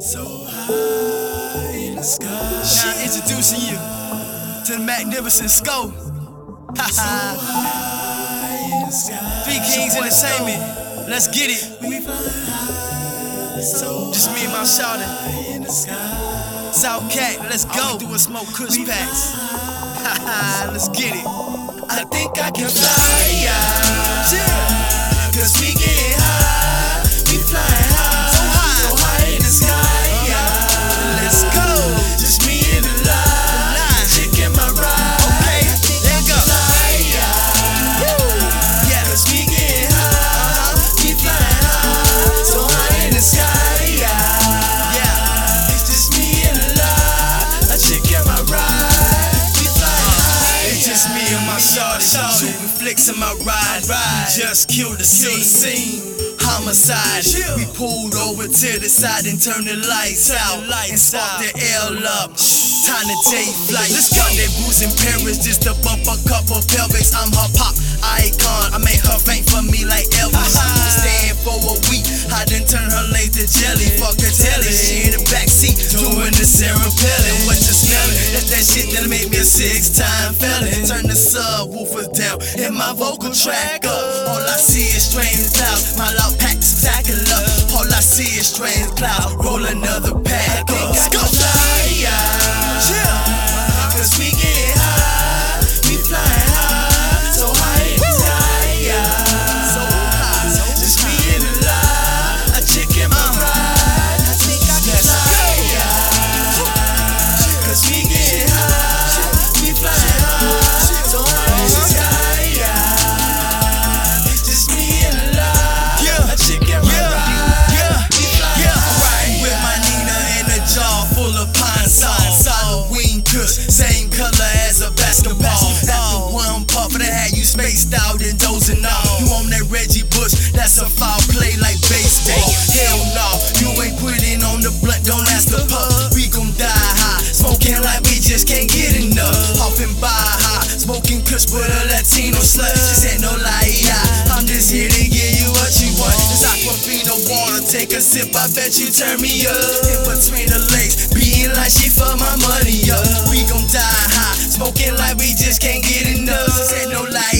So high in the sky. Now introducing you to the magnificent. Ha ha. Three Kings Entertainment. Let's get it. High. So Just me and my shouting. high in the sky. South Cat, let's go. Do is smoke Kush packs. Ha ha. Let's get it. I think I can fly, just me and my shorty. Shooting flicks in my ride. We just killed the scene. Homicide. We pulled over to the side and turned the lights out. And sparked the L up. Time to take flight. Let's go. That booze in Paris just to bump a couple pelvics. I'm her pop icon. I made her faint for me like Elvis. Stand for a week. I done turn her legs to jelly. Fuck her telly. She in the backseat doing the Sarah Pellet. What you smelling? Shit that make me a six-time felon. Turn the subwoofer down and my vocal track up. All I see is strange clouds. My loud pack stacking up. All I see is strange clouds. Roll another pack up. Spaced out and dozing off. You on that Reggie Bush, that's a foul play like baseball. Hell no, you ain't putting on the blunt, don't ask the pup. We gon' die high, smoking like we just can't get enough. And by high, smoking kush with a Latino slut. She said no lie. I'm just here to give you what you want. It's Aquafina water, take a sip, I bet you turn me up. In between the legs, being like she for my money up. We gon' die high, smoking like we just can't get enough. She said no lie,